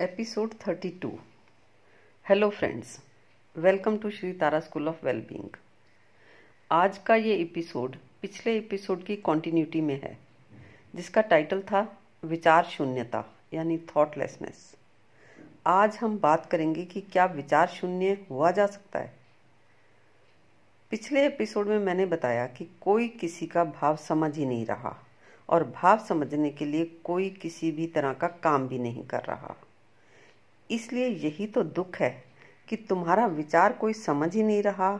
Episode 32 hello friends welcome to Shri Tara school of wellbeing आज का ये episode पिछले एपिसोड की कॉन्टिन्यूटी में है, जिसका टाइटल था विचार शून्यता, यानी थॉटलेसनेस आज हम बात करेंगे कि क्या विचार शून्य हुआ जा सकता है। पिछले एपिसोड में मैंने बताया कि कोई किसी का भाव समझ ही नहीं रहा, और भाव समझने के लिए कोई किसी भी तरह का काम भी नहीं कर रहा। इसलिए यही तो दुख है कि तुम्हारा विचार कोई समझ ही नहीं रहा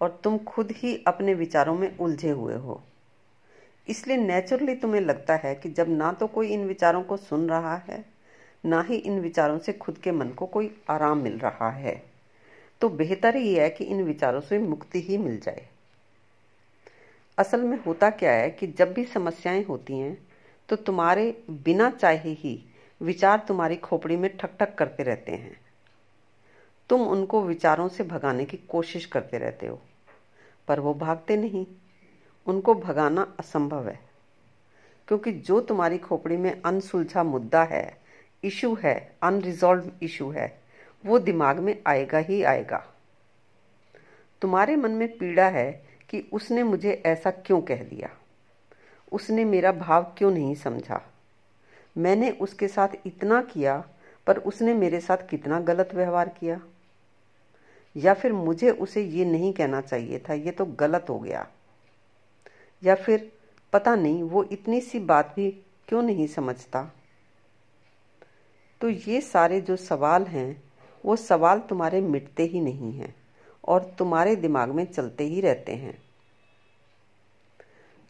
और तुम खुद ही अपने विचारों में उलझे हुए हो। इसलिए नेचुरली तुम्हें लगता है कि जब ना तो कोई इन विचारों को सुन रहा है, ना ही इन विचारों से खुद के मन को कोई आराम मिल रहा है। तो बेहतर ही है कि इन विचारों से मुक्ति ही मिल जाए। असल में होता क्या है कि जब भी समस्याएँ होती हैं तो तुम्हारे बिना चाहे ही विचार तुम्हारी खोपड़ी में ठक ठक करते रहते हैं। तुम उनको विचारों से भगाने की कोशिश करते रहते हो, पर वो भागते नहीं। उनको भगाना असंभव है, क्योंकि जो तुम्हारी खोपड़ी में अनसुलझा मुद्दा है, इशू है, अनरिजॉल्व इशू है, वो दिमाग में आएगा ही आएगा। तुम्हारे मन में पीड़ा है कि उसने मुझे ऐसा क्यों कह दिया? उसने मेरा भाव क्यों नहीं समझा? मैंने उसके साथ इतना किया, पर उसने मेरे साथ कितना गलत व्यवहार किया? या फिर मुझे उसे ये नहीं कहना चाहिए था, ये तो गलत हो गया। या फिर पता नहीं, वो इतनी सी बात भी क्यों नहीं समझता? तो ये सारे जो सवाल हैं, वो सवाल तुम्हारे मिटते ही नहीं हैं, और तुम्हारे दिमाग में चलते ही रहते हैं।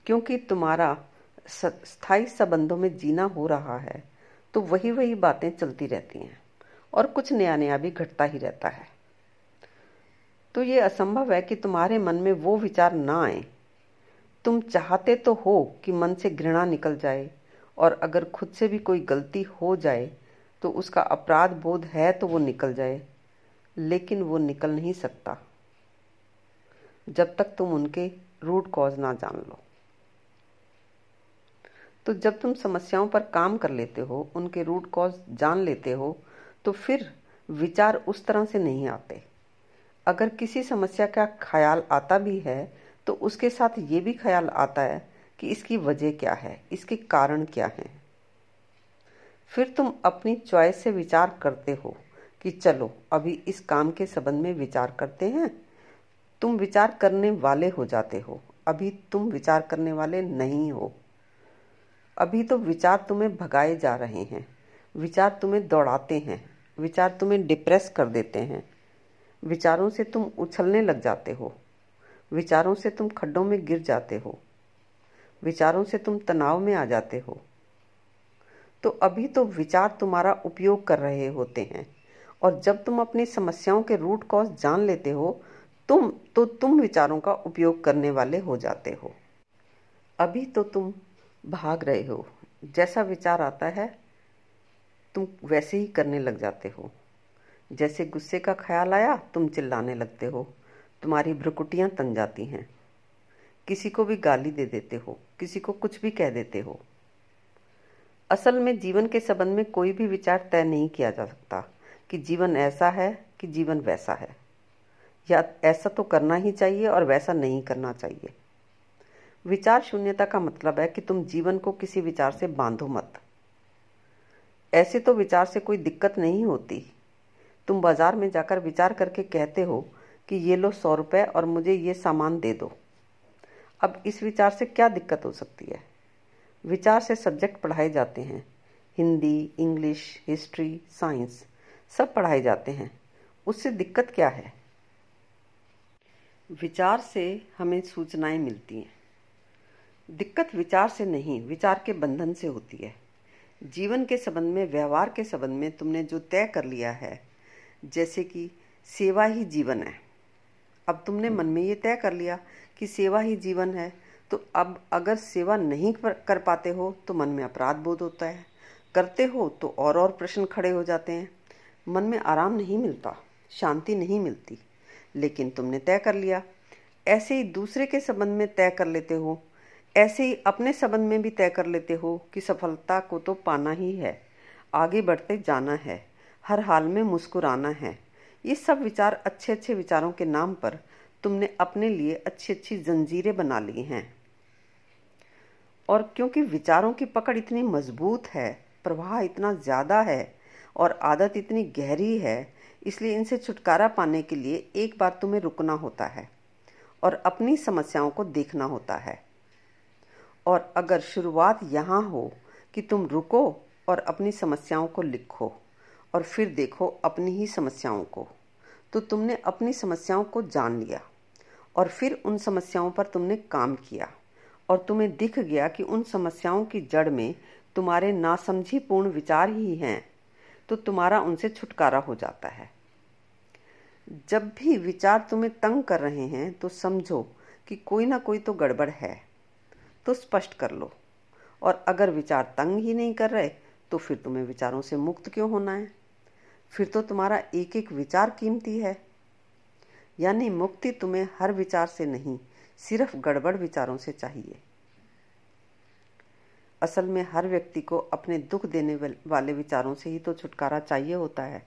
क्योंकि तुम्हारा स्थायी संबंधों में जीना हो रहा है तो वही वही बातें चलती रहती हैं और कुछ नया नया भी घटता ही रहता है। तो ये असंभव है कि तुम्हारे मन में वो विचार ना आए। तुम चाहते तो हो कि मन से घृणा निकल जाए और अगर खुद से भी कोई गलती हो जाए तो उसका अपराध बोध है तो वो निकल जाए, लेकिन वो निकल नहीं सकता। जब तक तुम उनके रूट कॉज ना जान लो। तो जब तुम समस्याओं पर काम कर लेते हो, उनके रूट कॉज जान लेते हो तो फिर विचार उस तरह से नहीं आते। अगर किसी समस्या का ख्याल आता भी है तो उसके साथ ये भी ख्याल आता है कि इसकी वजह क्या है, इसके कारण क्या है। फिर तुम अपनी चॉइस से विचार करते हो कि चलो, अभी इस काम के संबंध में विचार करते हैं। तुम विचार करने वाले हो जाते हो, अभी तुम विचार करने वाले नहीं हो। अभी तो विचार तुम्हें भगाए जा रहे हैं। विचार तुम्हें दौड़ाते हैं। विचार तुम्हें डिप्रेस कर देते हैं। विचारों से तुम उछलने लग जाते हो। विचारों से तुम खड्डों में गिर जाते हो। विचारों से तुम तनाव में आ जाते हो। तो अभी तो विचार तुम्हारा उपयोग कर रहे होते हैं। और जब तुम अपनी समस्याओं के रूट कॉज जान लेते हो, तुम तो तुम विचारों का उपयोग करने वाले हो जाते हो। अभी तो तुम भाग रहे हो। जैसा विचार आता है, तुम वैसे ही करने लग जाते हो। जैसे गुस्से का ख्याल आया, तुम चिल्लाने लगते हो। तुम्हारी भ्रुकुटियाँ तन जाती हैं। किसी को भी गाली दे देते हो, किसी को कुछ भी कह देते हो। असल में जीवन के संबंध में कोई भी विचार तय नहीं किया जा सकता कि जीवन ऐसा है कि जीवन वैसा है। या ऐसा तो करना ही चाहिए और वैसा नहीं करना चाहिए। विचार शून्यता का मतलब है कि तुम जीवन को किसी विचार से बांधो मत। ऐसे तो विचार से कोई दिक्कत नहीं होती। तुम बाज़ार में जाकर विचार करके कहते हो कि ये लो सौ रुपए और मुझे ये सामान दे दो। अब इस विचार से क्या दिक्कत हो सकती है? विचार से सब्जेक्ट पढ़ाए जाते हैं। हिंदी, इंग्लिश, हिस्ट्री, साइंस, सब पढ़ाए जाते हैं। उससे दिक्कत क्या है? विचार से हमें सूचनाएँ मिलती हैं। दिक्कत विचार से नहीं, विचार के बंधन से होती है। जीवन के संबंध में, व्यवहार के संबंध में तुमने जो तय कर लिया है, जैसे कि सेवा ही जीवन है। अब तुमने मन में ये तय कर लिया कि सेवा ही जीवन है तो अब अगर सेवा नहीं कर पाते हो तो मन में अपराध बोध होता है। करते हो तो और और प्रश्न खड़े हो जाते हैं। मन में आराम नहीं मिलता, शांति नहीं मिलती, लेकिन तुमने तय कर लिया। ऐसे ही दूसरे के संबंध में तय कर लेते हो ऐसे ही अपने संबंध में भी तय कर लेते हो कि सफलता को तो पाना ही है। आगे बढ़ते जाना है। हर हाल में मुस्कुराना है। ये सब विचार अच्छे अच्छे विचारों के नाम पर तुमने अपने लिए अच्छी अच्छी जंजीरें बना ली हैं। और क्योंकि विचारों की पकड़ इतनी मज़बूत है, प्रवाह इतना ज़्यादा है और आदत इतनी गहरी है, इसलिए इनसे छुटकारा पाने के लिए एक बार तुम्हें रुकना होता है और अपनी समस्याओं को देखना होता है। और अगर शुरुआत यहाँ हो कि तुम रुको और अपनी समस्याओं को लिखो और फिर देखो अपनी ही समस्याओं को तो तुमने अपनी समस्याओं को जान लिया और फिर उन समस्याओं पर तुमने काम किया और तुम्हें दिख गया कि उन समस्याओं की जड़ में तुम्हारे नासमझी पूर्ण विचार ही हैं तो तुम्हारा उनसे छुटकारा हो जाता है। जब भी विचार तुम्हें तंग कर रहे हैं तो समझो कि कोई ना कोई तो गड़बड़ है। तो स्पष्ट कर लो। और अगर विचार तंग ही नहीं कर रहे तो फिर तुम्हें विचारों से मुक्त क्यों होना है? फिर तो तुम्हारा एक एक विचार कीमती है। यानी मुक्ति तुम्हें हर विचार से नहीं, सिर्फ़ गड़बड़ विचारों से चाहिए। असल में हर व्यक्ति को अपने दुख देने वाले विचारों से ही तो छुटकारा चाहिए होता है।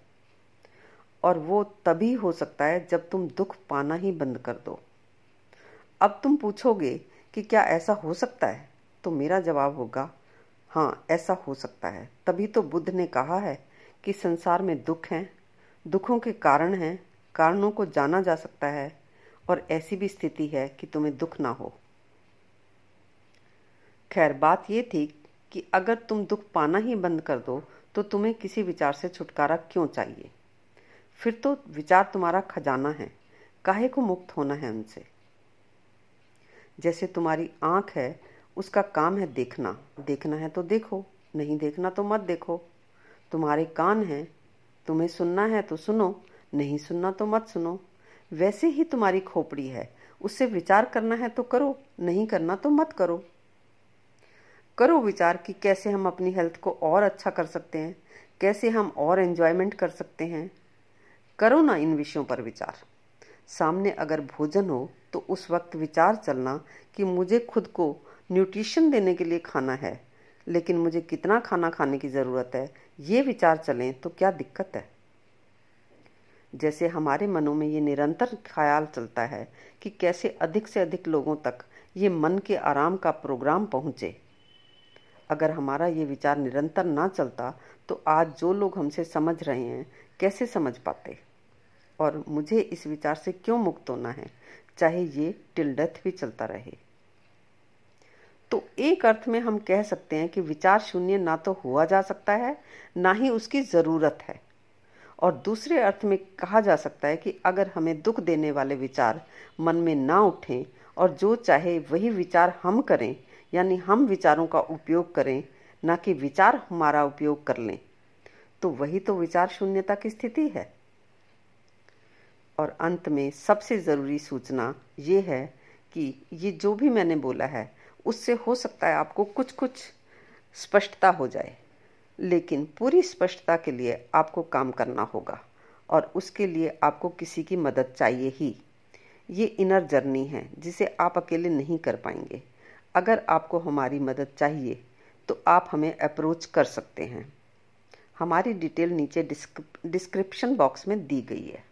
और वो तभी हो सकता है जब तुम दुख पाना ही बंद कर दो। अब तुम पूछोगे कि क्या ऐसा हो सकता है? तो मेरा जवाब होगा हाँ ऐसा हो सकता है। तभी तो बुद्ध ने कहा है कि संसार में दुख हैं, दुखों के कारण हैं, कारणों को जाना जा सकता है, और ऐसी भी स्थिति है कि तुम्हें दुख ना हो। खैर, बात यह थी कि अगर तुम दुख पाना ही बंद कर दो तो तुम्हें किसी विचार से छुटकारा क्यों चाहिए? फिर तो विचार तुम्हारा खजाना है, काहे को मुक्त होना है उनसे? जैसे तुम्हारी आँख है, उसका काम है देखना। देखना है तो देखो, नहीं देखना तो मत देखो। तुम्हारे कान हैं, तुम्हें सुनना है तो सुनो, नहीं सुनना तो मत सुनो। वैसे ही तुम्हारी खोपड़ी है, उससे विचार करना है तो करो, नहीं करना तो मत करो। करो विचार कि कैसे हम अपनी हेल्थ को और अच्छा कर सकते हैं, कैसे हम और एंजॉयमेंट कर सकते हैं। करो ना इन विषयों पर विचार। सामने अगर भोजन हो तो उस वक्त विचार चलना कि मुझे खुद को न्यूट्रिशन देने के लिए खाना है, लेकिन मुझे कितना खाना खाने की ज़रूरत है, ये विचार चलें तो क्या दिक्कत है? जैसे हमारे मनों में ये निरंतर ख्याल चलता है कि कैसे अधिक से अधिक लोगों तक ये मन के आराम का प्रोग्राम पहुँचे। अगर हमारा ये विचार निरंतर ना चलता तो आज जो लोग हमसे समझ रहे हैं, कैसे समझ पाते? और मुझे इस विचार से क्यों मुक्त होना है? चाहे ये टिल डेथ भी चलता रहे। तो एक अर्थ में हम कह सकते हैं कि विचार शून्य ना तो हुआ जा सकता है, ना ही उसकी ज़रूरत है। और दूसरे अर्थ में कहा जा सकता है कि अगर हमें दुख देने वाले विचार मन में ना उठें और जो चाहे वही विचार हम करें, यानी हम विचारों का उपयोग करें, ना कि विचार हमारा उपयोग कर लें तो वही तो विचार शून्यता की स्थिति है। और अंत में सबसे ज़रूरी सूचना ये है कि ये जो भी मैंने बोला है, उससे हो सकता है आपको कुछ कुछ स्पष्टता हो जाए, लेकिन पूरी स्पष्टता के लिए आपको काम करना होगा और उसके लिए आपको किसी की मदद चाहिए ही। ये इनर जर्नी है, जिसे आप अकेले नहीं कर पाएँगे। अगर आपको हमारी मदद चाहिए तो आप हमें अप्रोच कर सकते हैं। हमारी डिटेल नीचे डिस्क्रिप्शन बॉक्स में दी गई है।